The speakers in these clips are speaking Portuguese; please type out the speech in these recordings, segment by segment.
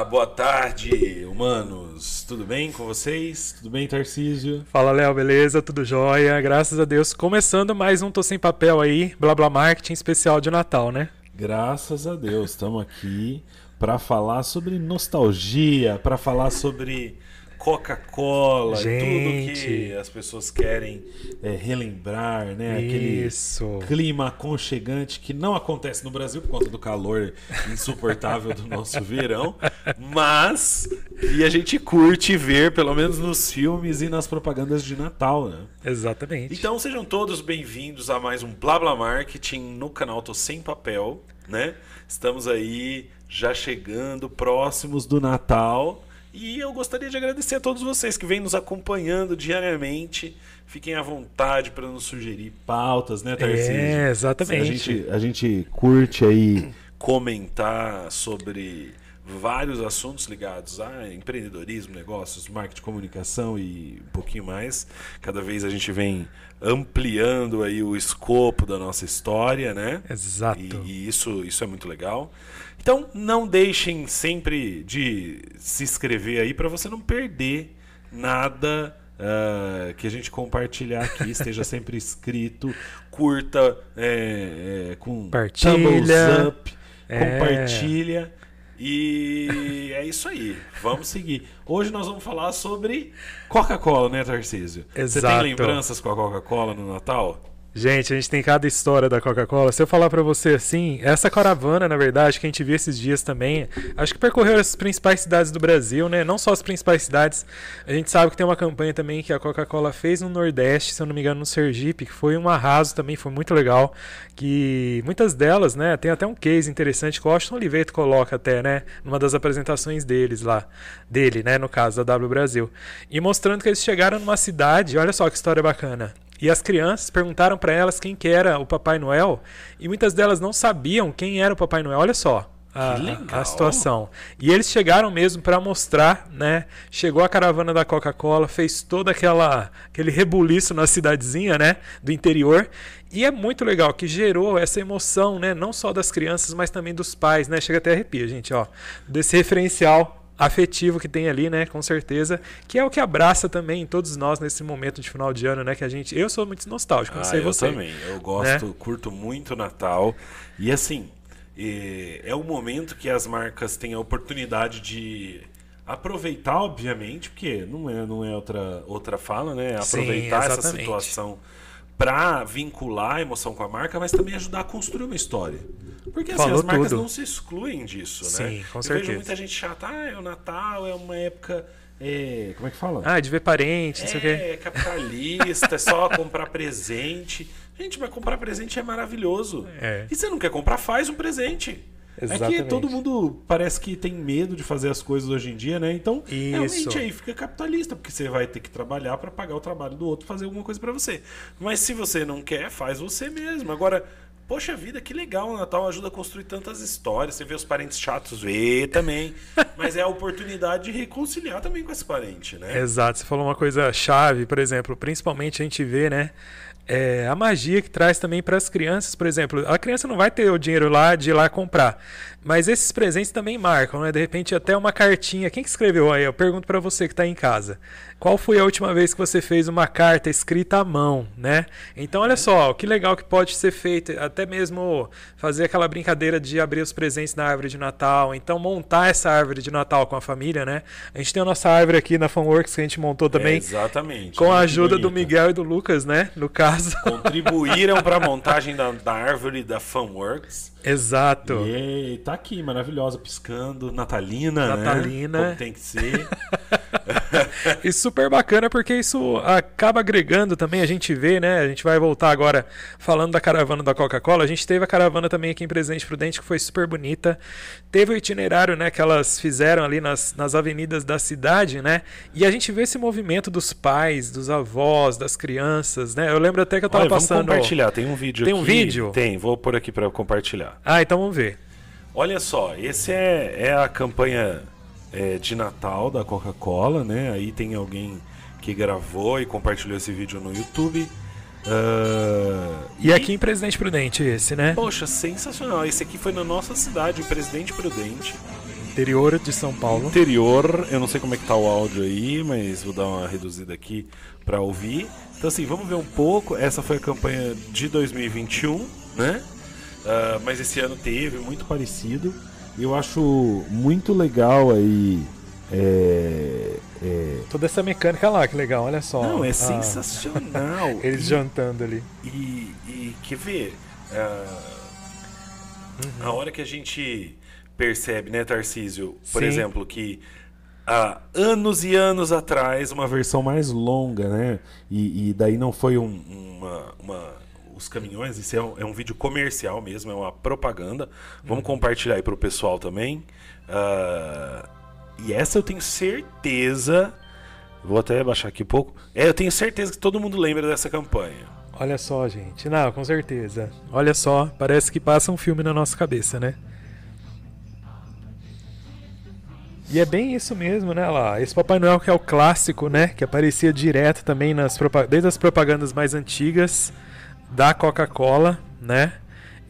Olá, boa tarde, humanos. Tudo bem com vocês? Tudo bem, Tarcísio? Fala, Léo, beleza? Tudo jóia? Graças a Deus. Começando mais um Tô Sem Papel aí, Blá Blá Marketing especial de Natal, né? Graças a Deus, estamos aqui para falar sobre nostalgia, para falar sobre Coca-Cola, tudo que as pessoas querem é, relembrar, né? Isso. Aquele clima aconchegante que não acontece no Brasil por conta do calor insuportável do nosso verão, mas e a gente curte ver, pelo menos nos filmes e nas propagandas de Natal, né? Exatamente. Então sejam todos bem-vindos a mais um Blá Blá Marketing no canal Tô Sem Papel, né? Estamos aí já chegando próximos do Natal. E eu gostaria de agradecer a todos vocês que vêm nos acompanhando diariamente. Fiquem à vontade para nos sugerir pautas, né, Tarcísio? É, exatamente. A gente, a gente curte aí comentar sobre vários assuntos ligados a empreendedorismo, negócios, marketing, comunicação e um pouquinho mais. Cada vez a gente vem ampliando aí o escopo da nossa história, né? Exato. E, e isso, isso é muito legal. Então, não deixem sempre de se inscrever aí para você não perder nada uh, que a gente compartilhar aqui. Esteja sempre inscrito, curta é, é, com thumbs up, é. compartilha. E é isso aí. Vamos seguir. Hoje nós vamos falar sobre Coca-Cola, né, Tarcísio? Exato. Você tem lembranças com a Coca-Cola no Natal? Gente, a gente tem cada história da Coca-Cola. Se eu falar para você assim, essa caravana, na verdade, que a gente viu esses dias também, acho que percorreu as principais cidades do Brasil, né? Não só as principais cidades. A gente sabe que tem uma campanha também que a Coca-Cola fez no Nordeste, se eu não me engano, no Sergipe, que foi um arraso também, foi muito legal. Que muitas delas, né, tem até um case interessante que o Austin Oliveto coloca até, né, numa das apresentações deles lá, dele, né, no caso da W Brasil. E mostrando que eles chegaram numa cidade, olha só que história bacana e as crianças perguntaram para elas quem que era o Papai Noel e muitas delas não sabiam quem era o Papai Noel. Olha só. A, a, situação. E eles chegaram mesmo para mostrar, né? Chegou a caravana da Coca-Cola, fez todo aquela aquele rebuliço na cidadezinha, né, do interior. E é muito legal que gerou essa emoção, né, não só das crianças, mas também dos pais, né? Chega até arrepia, gente, ó. Desse referencial afetivo que tem ali, né? Com certeza. Que é o que abraça também todos nós nesse momento de final de ano, né? Que a gente. Eu sou muito nostálgico, não ah, sei eu você. Eu também. Eu gosto, né? curto muito Natal. E assim, é o momento que as marcas têm a oportunidade de aproveitar, obviamente, porque não é, não é outra, outra fala, né? Aproveitar Sim, essa situação para vincular a emoção com a marca, mas também ajudar a construir uma história. Porque assim, as marcas tudo. não se excluem disso, Sim, né? Sim, com Eu certeza. vejo muita gente chata, ah, é o Natal, é uma época. É, como é que fala? Ah, de ver parente, não sei o quê. É, capitalista, é só comprar presente. Gente, mas comprar presente é maravilhoso. É. E você não quer comprar, faz um presente. Exatamente. É que todo mundo parece que tem medo de fazer as coisas hoje em dia, né? Então, Isso. realmente aí fica capitalista, porque você vai ter que trabalhar para pagar o trabalho do outro, fazer alguma coisa para você. Mas se você não quer, faz você mesmo. Agora, Poxa vida, que legal o Natal ajuda a construir tantas histórias. Você vê os parentes chatos, vê também. Mas é a oportunidade de reconciliar também com esse parente, né? Exato. Você falou uma coisa chave, por exemplo, principalmente a gente vê, né? É, a magia que traz também para as crianças, por exemplo, a criança não vai ter o dinheiro lá de ir lá comprar, mas esses presentes também marcam, né? De repente até uma cartinha. Quem que escreveu aí? Eu pergunto para você que está em casa. Qual foi a última vez que você fez uma carta escrita à mão, né? Então, olha só, que legal que pode ser feito, até mesmo fazer aquela brincadeira de abrir os presentes na árvore de Natal, então montar essa árvore de Natal com a família, né? A gente tem a nossa árvore aqui na Funworks que a gente montou também. É, exatamente. Com a ajuda do Miguel e do Lucas, né? No caso. Contribuíram para a montagem da, da árvore da Funworks. Exato. E tá aqui, maravilhosa, piscando, natalina, natalina. né? Como tem que ser. e super bacana porque isso acaba agregando também, a gente vê, né? A gente vai voltar agora falando da caravana da Coca-Cola. A gente teve a caravana também aqui em Presidente Prudente que foi super bonita. Teve o itinerário, né, que elas fizeram ali nas, nas avenidas da cidade, né? E a gente vê esse movimento dos pais, dos avós, das crianças, né? Eu lembro até que eu tava Olha, passando. Vamos compartilhar, tem um vídeo Tem aqui. um vídeo? Tem, vou pôr aqui para compartilhar. Ah, então vamos ver. Olha só, esse é, é a campanha é, de Natal da Coca-Cola, né? Aí tem alguém que gravou e compartilhou esse vídeo no YouTube. Uh, e aqui em Presidente Prudente esse, né? Poxa, sensacional. Esse aqui foi na nossa cidade, Presidente Prudente. Interior de São Paulo. Interior, eu não sei como é que tá o áudio aí, mas vou dar uma reduzida aqui para ouvir. Então assim, vamos ver um pouco. Essa foi a campanha de 2021, né? Uh, mas esse ano teve muito parecido. E eu acho muito legal aí. É, é... Toda essa mecânica lá, que legal, olha só. Não, é ah. sensacional. Eles e, jantando ali. E, e quer ver? Uh, uhum. A hora que a gente percebe, né, Tarcísio, por Sim. exemplo, que há anos e anos atrás uma versão mais longa, né? E, e daí não foi um, uma, uma, os caminhões, isso é um, é um, vídeo comercial mesmo, é uma propaganda. Vamos compartilhar aí para o pessoal também. Uh, e essa eu tenho certeza. Vou até baixar aqui um pouco. É, eu tenho certeza que todo mundo lembra dessa campanha. Olha só, gente. Não, com certeza. Olha só, parece que passa um filme na nossa cabeça, né? E é bem isso mesmo, né, lá. Esse Papai Noel que é o clássico, né, que aparecia direto também nas desde as propagandas mais antigas da Coca-Cola, né?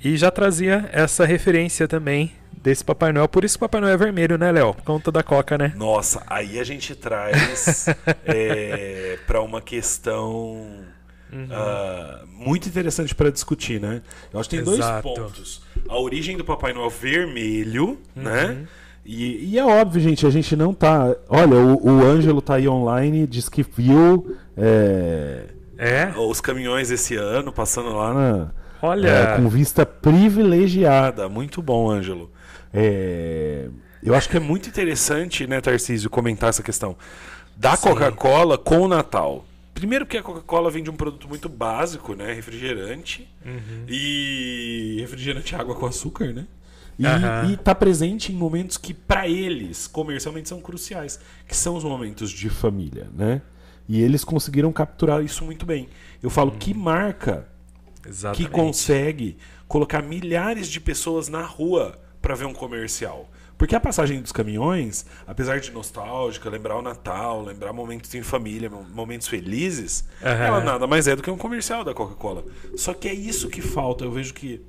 E já trazia essa referência também desse Papai Noel. Por isso que o Papai Noel é vermelho, né, Léo? Por conta da Coca, né? Nossa, aí a gente traz é, para uma questão uhum. uh, muito interessante para discutir, né? Eu acho que tem Exato. dois pontos. A origem do Papai Noel vermelho, né? uhum. né? E, e, é óbvio, gente, a gente não tá. Olha, o, o Ângelo tá aí online, diz que viu é, é? os caminhões esse ano, passando lá na. Olha. É, com vista privilegiada. Muito bom, Ângelo. É, eu acho que é muito interessante, né, Tarcísio, comentar essa questão da Coca-Cola com o Natal. Primeiro porque a Coca-Cola vem de um produto muito básico, né? Refrigerante. Uhum. E refrigerante água com açúcar, né? E, uhum. está presente em momentos que, para eles, comercialmente são cruciais, que são os momentos de família, né? E eles conseguiram capturar isso muito bem. Eu falo, uhum. que marca Exatamente. que consegue colocar milhares de pessoas na rua para ver um comercial? Porque a passagem dos caminhões, apesar de nostálgica, lembrar o Natal, lembrar momentos em família, momentos felizes, uhum. ela nada mais é do que um comercial da Coca-Cola. Só que é isso que falta. Eu vejo que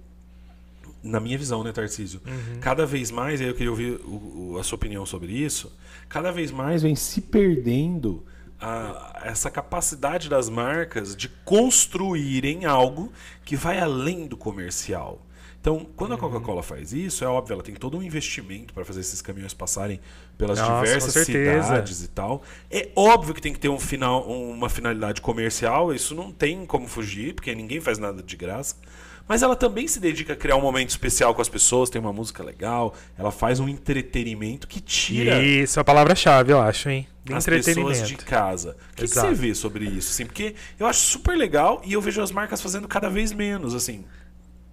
na minha visão, né, Tarcísio? Uhum. Cada vez mais, aí eu queria ouvir o, o, a sua opinião sobre isso, cada vez mais vem se perdendo a, essa capacidade das marcas de construírem algo que vai além do comercial. Então, quando a uhum. Coca-Cola faz isso, é óbvio, ela tem todo um investimento para fazer esses caminhões passarem pelas Nossa, diversas cidades e tal. É óbvio que tem que ter um final, uma finalidade comercial, isso não tem como fugir, porque ninguém faz nada de graça. Mas ela também se dedica a criar um momento especial com as pessoas, tem uma música legal, ela faz um entretenimento que tira. Isso é a palavra-chave, eu acho, hein? as pessoas de casa. O que, que, você vê sobre isso? Assim, porque eu acho super legal e eu vejo as marcas fazendo cada vez menos, assim.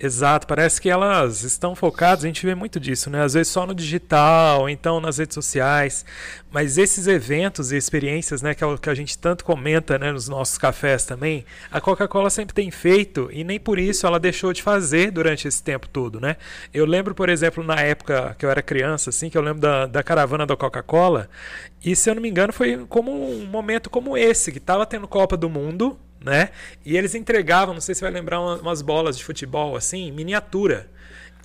Exato, parece que elas estão focadas, a gente vê muito disso, né? Às vezes só no digital, então nas redes sociais. Mas esses eventos e experiências, né, que, é que a gente tanto comenta né, nos nossos cafés também, a Coca-Cola sempre tem feito e nem por isso ela deixou de fazer durante esse tempo todo, né? Eu lembro, por exemplo, na época que eu era criança, assim, que eu lembro da, da caravana da Coca-Cola, e se eu não me engano foi como um momento como esse, que estava tendo Copa do Mundo, né? E eles entregavam, não sei se vai lembrar, umas bolas de futebol assim, miniatura.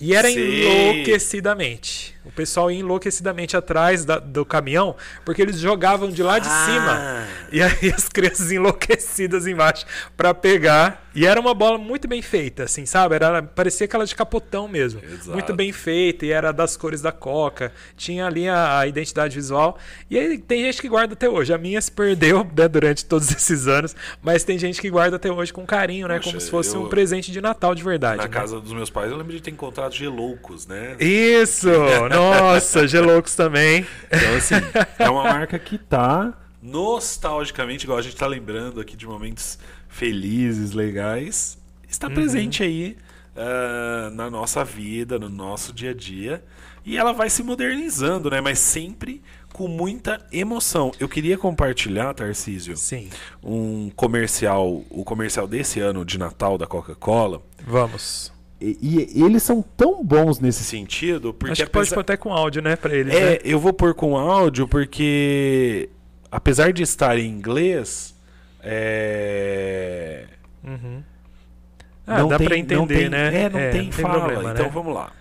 E era enlouquecidamente. O pessoal ia enlouquecidamente atrás da, do caminhão, porque eles jogavam de lá de ah. cima. E aí as crianças enlouquecidas embaixo para pegar e era uma bola muito bem feita, assim, sabe? Era, parecia aquela de capotão mesmo. Exato. Muito bem feita e era das cores da Coca. Tinha ali a, a, identidade visual. E aí tem gente que guarda até hoje. A minha se perdeu né, durante todos esses anos, mas tem gente que guarda até hoje com carinho, né? Poxa, como se fosse eu, um presente de Natal de verdade. Na né? casa dos meus pais eu lembro de ter encontrado geloucos, né? Isso! Nossa, geloucos também. Então, assim, é uma marca que tá nostalgicamente, igual a gente tá lembrando aqui de momentos felizes, legais, está uhum. presente aí uh, na nossa vida, no nosso dia a dia. E ela vai se modernizando, né? Mas sempre com muita emoção. Eu queria compartilhar, Tarcísio, Sim. um comercial, o comercial desse ano de Natal da Coca-Cola. Vamos. E, e, eles são tão bons nesse sentido, porque Acho que pode pôr até com áudio, né, para eles. É, né? eu vou pôr com áudio porque apesar de estar em inglês, é... Uhum. Ah, não dá tem, pra entender, tem, né? É, não é, tem não fala. Problema, então né? vamos lá.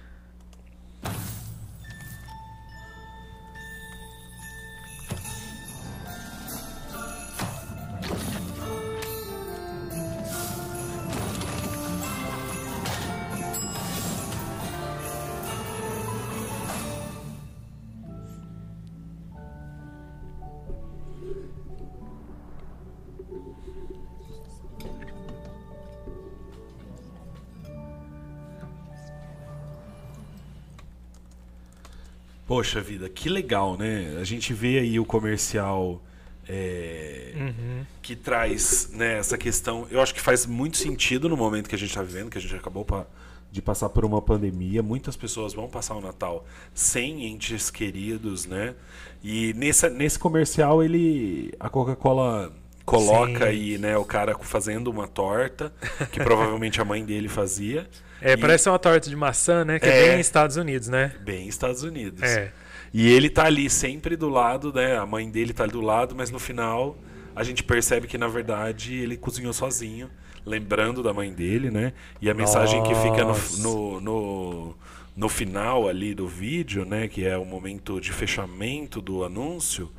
Poxa vida, que legal, né? A gente vê aí o comercial é, Uhum. que traz né, essa questão. Eu acho que faz muito sentido no momento que a gente está vivendo, que a gente acabou pa- de passar por uma pandemia. Muitas pessoas vão passar o Natal sem entes queridos, né? E nessa, nesse comercial ele a Coca-Cola coloca Sim. aí, né, o cara fazendo uma torta que provavelmente a mãe dele fazia. É, E- parece uma torta de maçã, né? Que É. é bem Estados Unidos, né? bem Estados Unidos. É. E ele tá ali sempre do lado, né? A mãe dele tá ali do lado, mas no final a gente percebe que na verdade ele cozinhou sozinho, lembrando da mãe dele, né? E a mensagem que fica no, Nossa. no, no, no final ali do vídeo, né? Que é o momento de fechamento do anúncio,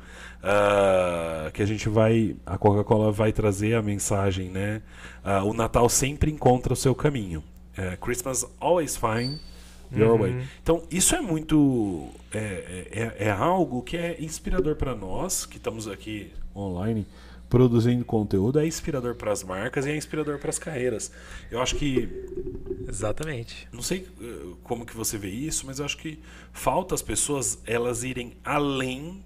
ah, que a gente vai, a Coca-Cola vai trazer a mensagem, né? ah, o Natal sempre encontra o seu caminho. É, Christmas always find your way. Então, isso é muito. É, é, é algo que é inspirador para nós, que estamos aqui online produzindo conteúdo, é inspirador para as marcas e é inspirador para as carreiras. Eu acho que. Exatamente. Não sei eh, como que você vê isso, mas eu acho que falta as pessoas elas irem além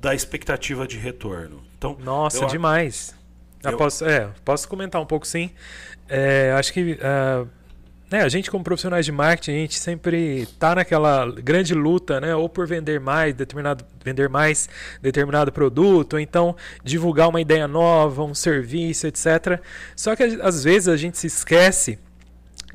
da expectativa de retorno. Então, Nossa, eu- demais. Ah, eu- posso, é, posso comentar um pouco sim. É, acho que ah, né, a gente, como profissionais de marketing, a gente sempre está naquela grande luta, né? Ou por vender mais, determinado, vender mais determinado produto, ou então divulgar uma ideia nova, um serviço, etc. Só que às vezes a gente se esquece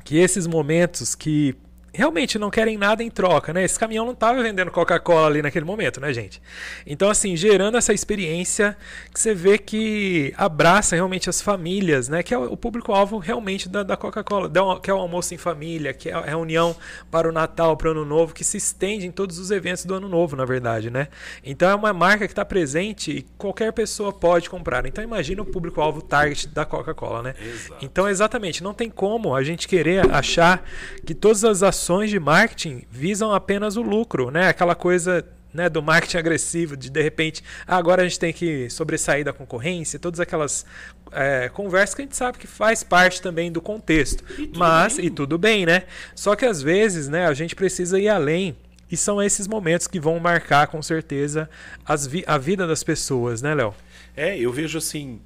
que esses momentos que realmente não querem nada em troca, né? Esse caminhão não estava vendendo Coca-Cola ali naquele momento, né, gente? Então, assim, gerando essa experiência que você vê que abraça realmente as famílias, né? Que é o público-alvo realmente da, da Coca-Cola, que é o almoço em família, que é a reunião para o Natal, para o Ano Novo, que se estende em todos os eventos do Ano Novo, na verdade, né? Então é uma marca que está presente e qualquer pessoa pode comprar. Então imagina o público-alvo target da Coca-Cola, né? Exato. Então, exatamente, não tem como a gente querer achar que todas as ações de marketing visam apenas o lucro, né? Aquela coisa né, do marketing agressivo, de de repente, ah, agora a gente tem que sobressair da concorrência, todas aquelas é, conversas que a gente sabe que faz parte também do contexto. tudo Mas, bem. e tudo bem, né? Só que às vezes, né, a gente precisa ir além. E são esses momentos que vão marcar, com certeza, as vi- a vida das pessoas, né, Léo? É, eu vejo assim,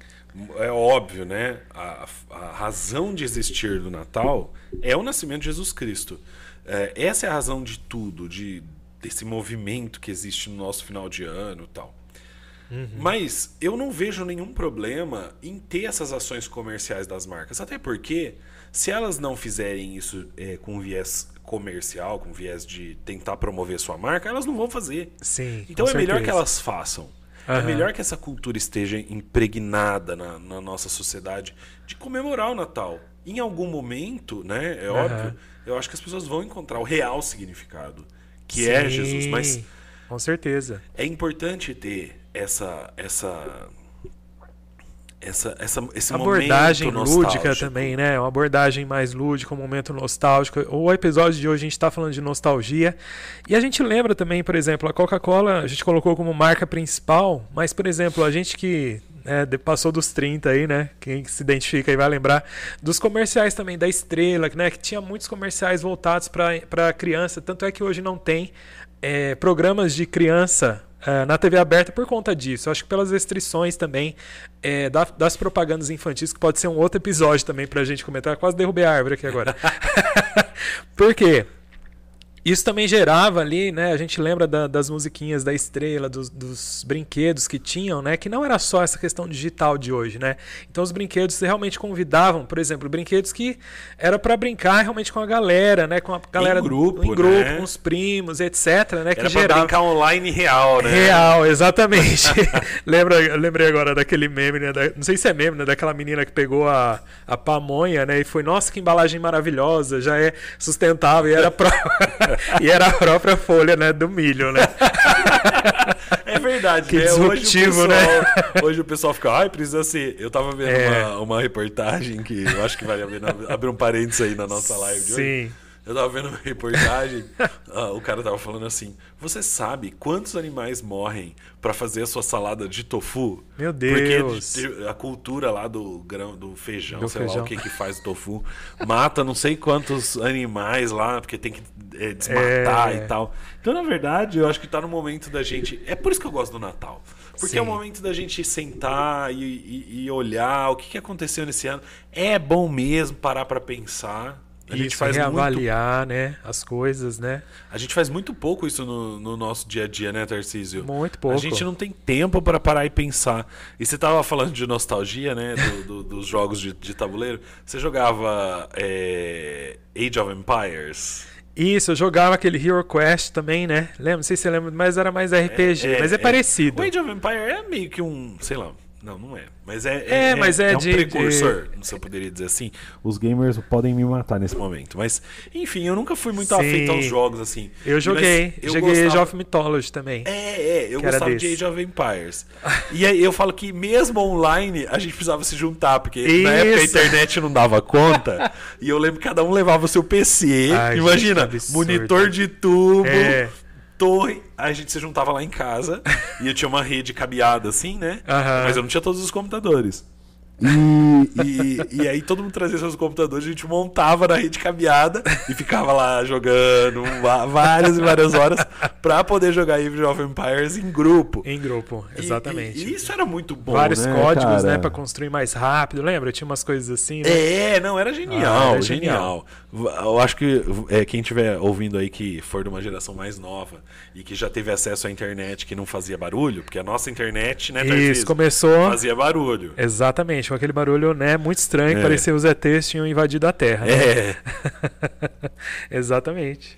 é óbvio, né? A, a razão de existir do Natal é o nascimento de Jesus Cristo. É, essa é a razão de tudo, de desse movimento que existe no nosso final de ano, e tal. Mas eu não vejo nenhum problema em ter essas ações comerciais das marcas, até porque se elas não fizerem isso é, com viés comercial, com viés de tentar promover sua marca, elas não vão fazer. Sim. Então é melhor que certeza. elas façam. É Aham. melhor que essa cultura esteja impregnada na, na nossa sociedade de comemorar o Natal. Em algum momento, né? É Aham. óbvio, eu acho que as pessoas vão encontrar o real significado, que é Sim, Jesus. Mas Com certeza. é importante ter essa essa essa, essa esse abordagem lúdica também, né? Uma abordagem mais lúdica, um momento nostálgico. O episódio de hoje a gente está falando de nostalgia. E a gente lembra também, por exemplo, a Coca-Cola a gente colocou como marca principal, mas, por exemplo, a gente que de- passou dos 30 aí, né? Quem se identifica aí vai lembrar dos comerciais também, da Estrela, né? Que tinha muitos comerciais voltados para criança. Tanto é que hoje não tem é, programas de criança é, na TV aberta por conta disso. Eu acho que pelas restrições também é, da- das propagandas infantis, que pode ser um outro episódio também pra gente comentar. Eu Quase derrubei a árvore aqui agora. por quê? Isso também gerava ali, né? A gente lembra da- das musiquinhas da estrela, dos, dos brinquedos que tinham, né? Que não era só essa questão digital de hoje, né? Então os brinquedos realmente convidavam, por exemplo, brinquedos que era para brincar realmente com a galera, né? Com a galera grupo, em grupo, né? com os primos, etc, né? Que Era pra gerava brincar online real, né? Real, exatamente. Lembra, lembrei agora daquele meme, né? da- não sei se é meme, né? Daquela menina que pegou a, a pamonha, né? E foi, nossa, que embalagem maravilhosa, já é sustentável. E era, pró- e era a própria folha, né? Do milho, né? É verdade, Que né? Hoje o, disruptivo, pessoal, hoje o pessoal fica, ai, precisa ser. Eu tava vendo É. uma, uma reportagem que eu acho que vale a pena abrir um parênteses aí na nossa live de hoje. Sim. Eu tava vendo uma reportagem, ah, o cara tava falando assim: Você sabe quantos animais morrem para fazer a sua salada de tofu? Meu Deus! Porque a cultura lá do grão, do feijão, Do sei feijão. lá o que que faz o tofu, mata não sei quantos animais lá, porque tem que é, desmatar É. e tal. Então, na verdade, eu acho que tá no momento da gente. É por isso que eu gosto do Natal. Porque Sim. é o momento da gente sentar e, e- e olhar o que, que aconteceu nesse ano. É bom mesmo parar para pensar. A gente Isso, faz muito reavaliar, né? As coisas, né? a gente faz muito pouco isso no, no nosso dia a dia, né, Tarcísio? Muito pouco. A gente não tem tempo para parar e pensar. E você tava falando de nostalgia, né, do- do- dos jogos de, de tabuleiro. Você jogava é, Age of Empires? Isso, eu jogava aquele Hero Quest também, né? Lembra? Não sei se você lembra, mas era mais RPG, mas é, parecido. O Age of Empires é meio que um, sei lá, não, não é. Mas é, É, mas é um de- precursor, se eu poderia dizer assim. Os gamers podem me matar nesse momento. Mas, enfim, eu nunca fui muito Sim. afeito aos jogos, assim. Eu Mas joguei, eu joguei Age gostava- of Mythology também. É, é, eu gostava desse. de Age of Empires. e aí eu falo que mesmo online a gente precisava se juntar, porque na época a Isso. internet não dava conta. e eu lembro que cada um levava o seu PC. Ai, imagina, gente, monitor de tubo, É. torre. Aí a gente se juntava lá em casa e eu tinha uma rede cabeada assim, né? Aham. Mas eu não tinha todos os computadores. E, e, e aí todo mundo trazia seus computadores, a gente montava na rede cabeada e ficava lá jogando várias e várias horas pra poder jogar Age of Empires em grupo. Em grupo, exatamente. E, e isso era muito bom, Vários né, códigos, cara? né, Pra construir mais rápido. Lembra? Tinha umas coisas assim, né? É, não, era genial, Ah, era genial. Eu acho que é, quem estiver ouvindo aí que for de uma geração mais nova e que já teve acesso à internet que não fazia barulho, porque a nossa internet, né, Isso, começou. fazia barulho. Exatamente, com aquele barulho, né, muito estranho, É. que parecia os ETs tinham invadido a Terra. né? É, Exatamente.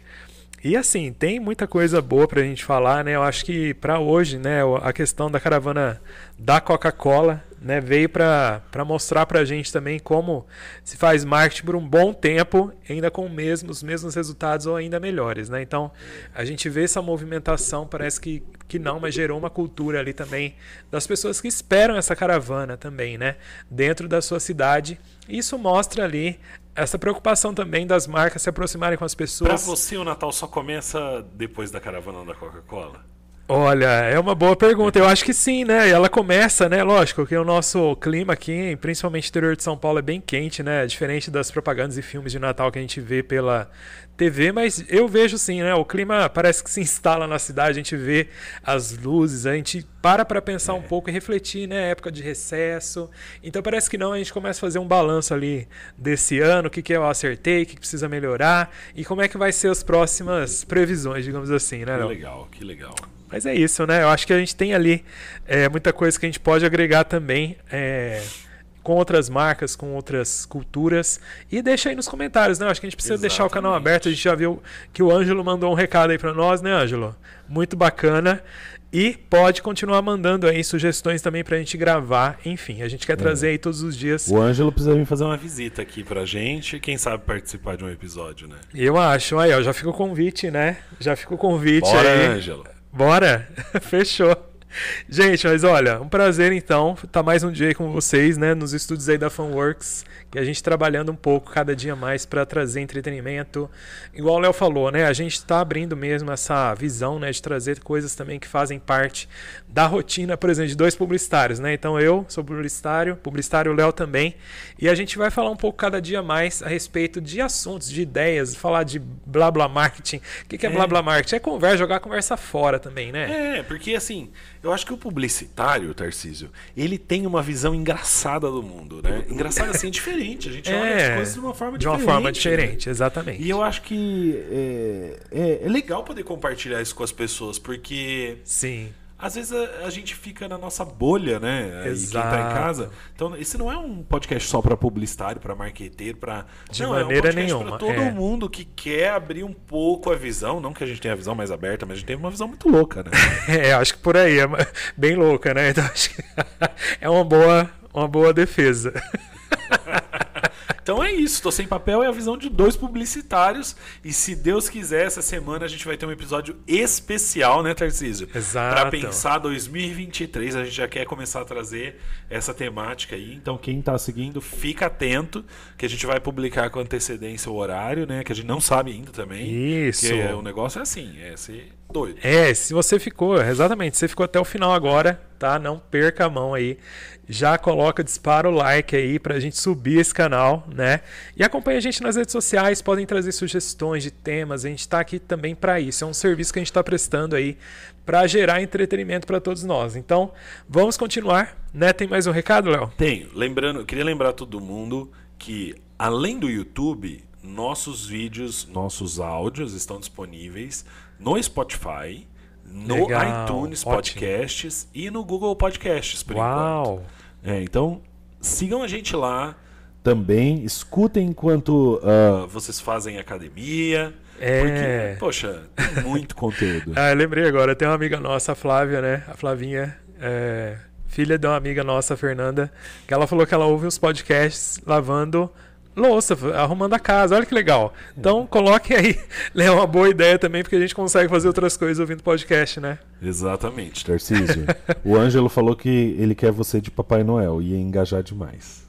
E assim, tem muita coisa boa pra gente falar, né? Eu acho que pra hoje, né, a questão da caravana da Coca-Cola, né, veio pra pra mostrar pra gente também como se faz marketing por um bom tempo, ainda com mesmo- os mesmos resultados ou ainda melhores, né? Então, a gente vê essa movimentação, parece que que não, mas gerou uma cultura ali também das pessoas que esperam essa caravana também, né? Dentro da sua cidade. Isso mostra ali essa preocupação também das marcas se aproximarem com as pessoas. você o Natal só começa depois da caravana da Coca-Cola? Olha, é uma boa pergunta. Eu acho que sim, né? E ela começa, né? Lógico que o nosso clima aqui, principalmente interior de São Paulo, é bem quente, né? Diferente das propagandas e filmes de Natal que a gente vê pela TV, mas eu vejo sim, né? O clima parece que se instala na cidade, a gente vê as luzes, a gente para para pensar um pouco e refletir, né? Época de recesso. Então parece que não, a gente começa a fazer um balanço ali desse ano, o que, que eu acertei, o que, que precisa melhorar e como é que vai ser as próximas previsões, digamos assim, né? Que legal, que legal. Mas é isso, né? Eu acho que a gente tem ali é, muita coisa que a gente pode agregar também é, com outras marcas, com outras culturas. E deixa aí nos comentários, né? Eu acho que a gente precisa deixar o canal Exatamente. aberto. A gente já viu que o Ângelo mandou um recado aí pra nós, né, Ângelo? Muito bacana. E pode continuar mandando aí sugestões também pra gente gravar. Enfim, a gente quer trazer aí todos os dias. O Ângelo precisa vir fazer uma visita aqui pra gente, quem sabe participar de um episódio, né? Eu acho. Aí, ó, já fica o convite, né? Já fica o convite Bora, aí. Ângelo. Bora? Fechou. Gente, mas olha, um prazer então estar mais um dia aí com vocês, né, nos estúdios aí da Funworks, que a gente trabalhando um pouco cada dia mais para trazer entretenimento. Igual o Léo falou, né, a gente está abrindo mesmo essa visão, né, de trazer coisas também que fazem parte da rotina, por exemplo, de dois publicitários, né? Então eu sou publicitário, publicitário o Léo também, e a gente vai falar um pouco cada dia mais a respeito de assuntos, de ideias, falar de blá blá marketing. O que, que é, É. blá blá marketing? É conversa, jogar conversa fora também, né? É, porque assim, eu acho que o publicitário, Tarcísio, ele tem uma visão engraçada do mundo, né? Engraçada assim, diferente. A gente olha as coisas de uma forma de uma diferente. forma né? diferente, exatamente. E eu acho que é, é- é legal poder compartilhar isso com as pessoas, porque Sim, às vezes a, a gente fica na nossa bolha, né? Aí quem tá em Exato. casa. Então, esse não é um podcast só para publicitário, para marqueteiro, para De não, maneira é um podcast nenhuma, Pra todo é. mundo que quer abrir um pouco a visão, não que a gente tenha a visão mais aberta, mas a gente tem uma visão muito louca, né? é, acho que por aí é bem louca, né? Então acho que é uma boa, uma boa defesa. Então é isso, Tô Sem Papel é a visão de dois publicitários. E se Deus quiser, essa semana a gente vai ter um episódio especial, né, Tarcísio? Exato. Para pensar 2023, a gente já quer começar a trazer essa temática aí. Então quem tá seguindo, fica atento, que a gente vai publicar com antecedência o horário, né? Que a gente não sabe ainda também. Isso. Porque o negócio é assim, é ser doido. É, se você ficou, exatamente, você ficou até o final agora, tá? Não perca a mão aí. Já coloca, dispara o like aí pra gente subir esse canal, né? E acompanha a gente nas redes sociais, podem trazer sugestões de temas, a gente tá aqui também para isso. É um serviço que a gente está prestando aí para gerar entretenimento para todos nós. Então, vamos continuar, né? Tem mais um recado, Léo? Tenho. Lembrando, eu queria lembrar todo mundo que além do YouTube, nossos vídeos, nossos áudios estão disponíveis no Spotify, no Legal, iTunes ótimo. Podcasts e no Google Podcasts, por Uau! enquanto. É, então, sigam a gente lá também, escutem enquanto ah, vocês fazem academia. É. Porque, poxa, tem muito conteúdo. Ah, lembrei agora, tem uma amiga nossa, a Flávia, né? A Flavinha, é, filha de uma amiga nossa, a Fernanda, que ela falou que ela ouve uns podcasts lavando louça, arrumando a casa. Olha que legal. Então, coloquem aí. É uma boa ideia também, porque a gente consegue fazer outras coisas ouvindo podcast, né? Exatamente. Tarcísio, o Ângelo falou que ele quer você de Papai Noel e ia engajar demais.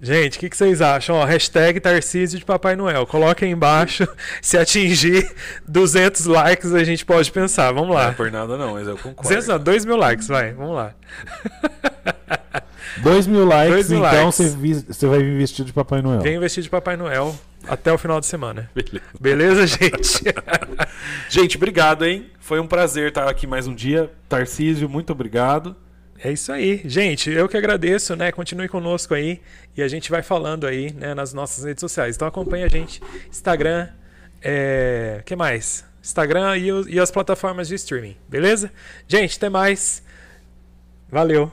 Gente, o que, que vocês acham? Ó, hashtag Tarcísio de Papai Noel. Coloquem aí embaixo. Se atingir 200 likes, a gente pode pensar. Vamos Não é lá. por nada não, mas eu concordo. 200 não, 2 mil likes, vai. Vamos lá. Dois mil likes, Dois mil então likes. você vai vir vestido de Papai Noel. Vem investir de Papai Noel até o final de semana. Beleza. Beleza, gente? Gente, obrigado, hein? Foi um prazer estar aqui mais um dia. Tarcísio, muito obrigado. É isso aí. Gente, eu que agradeço, né? Continue conosco aí e a gente vai falando aí, né, nas nossas redes sociais. Então acompanha a gente, Instagram, é... que mais? Instagram e, o- e as plataformas de streaming, beleza? Gente, até mais. Valeu.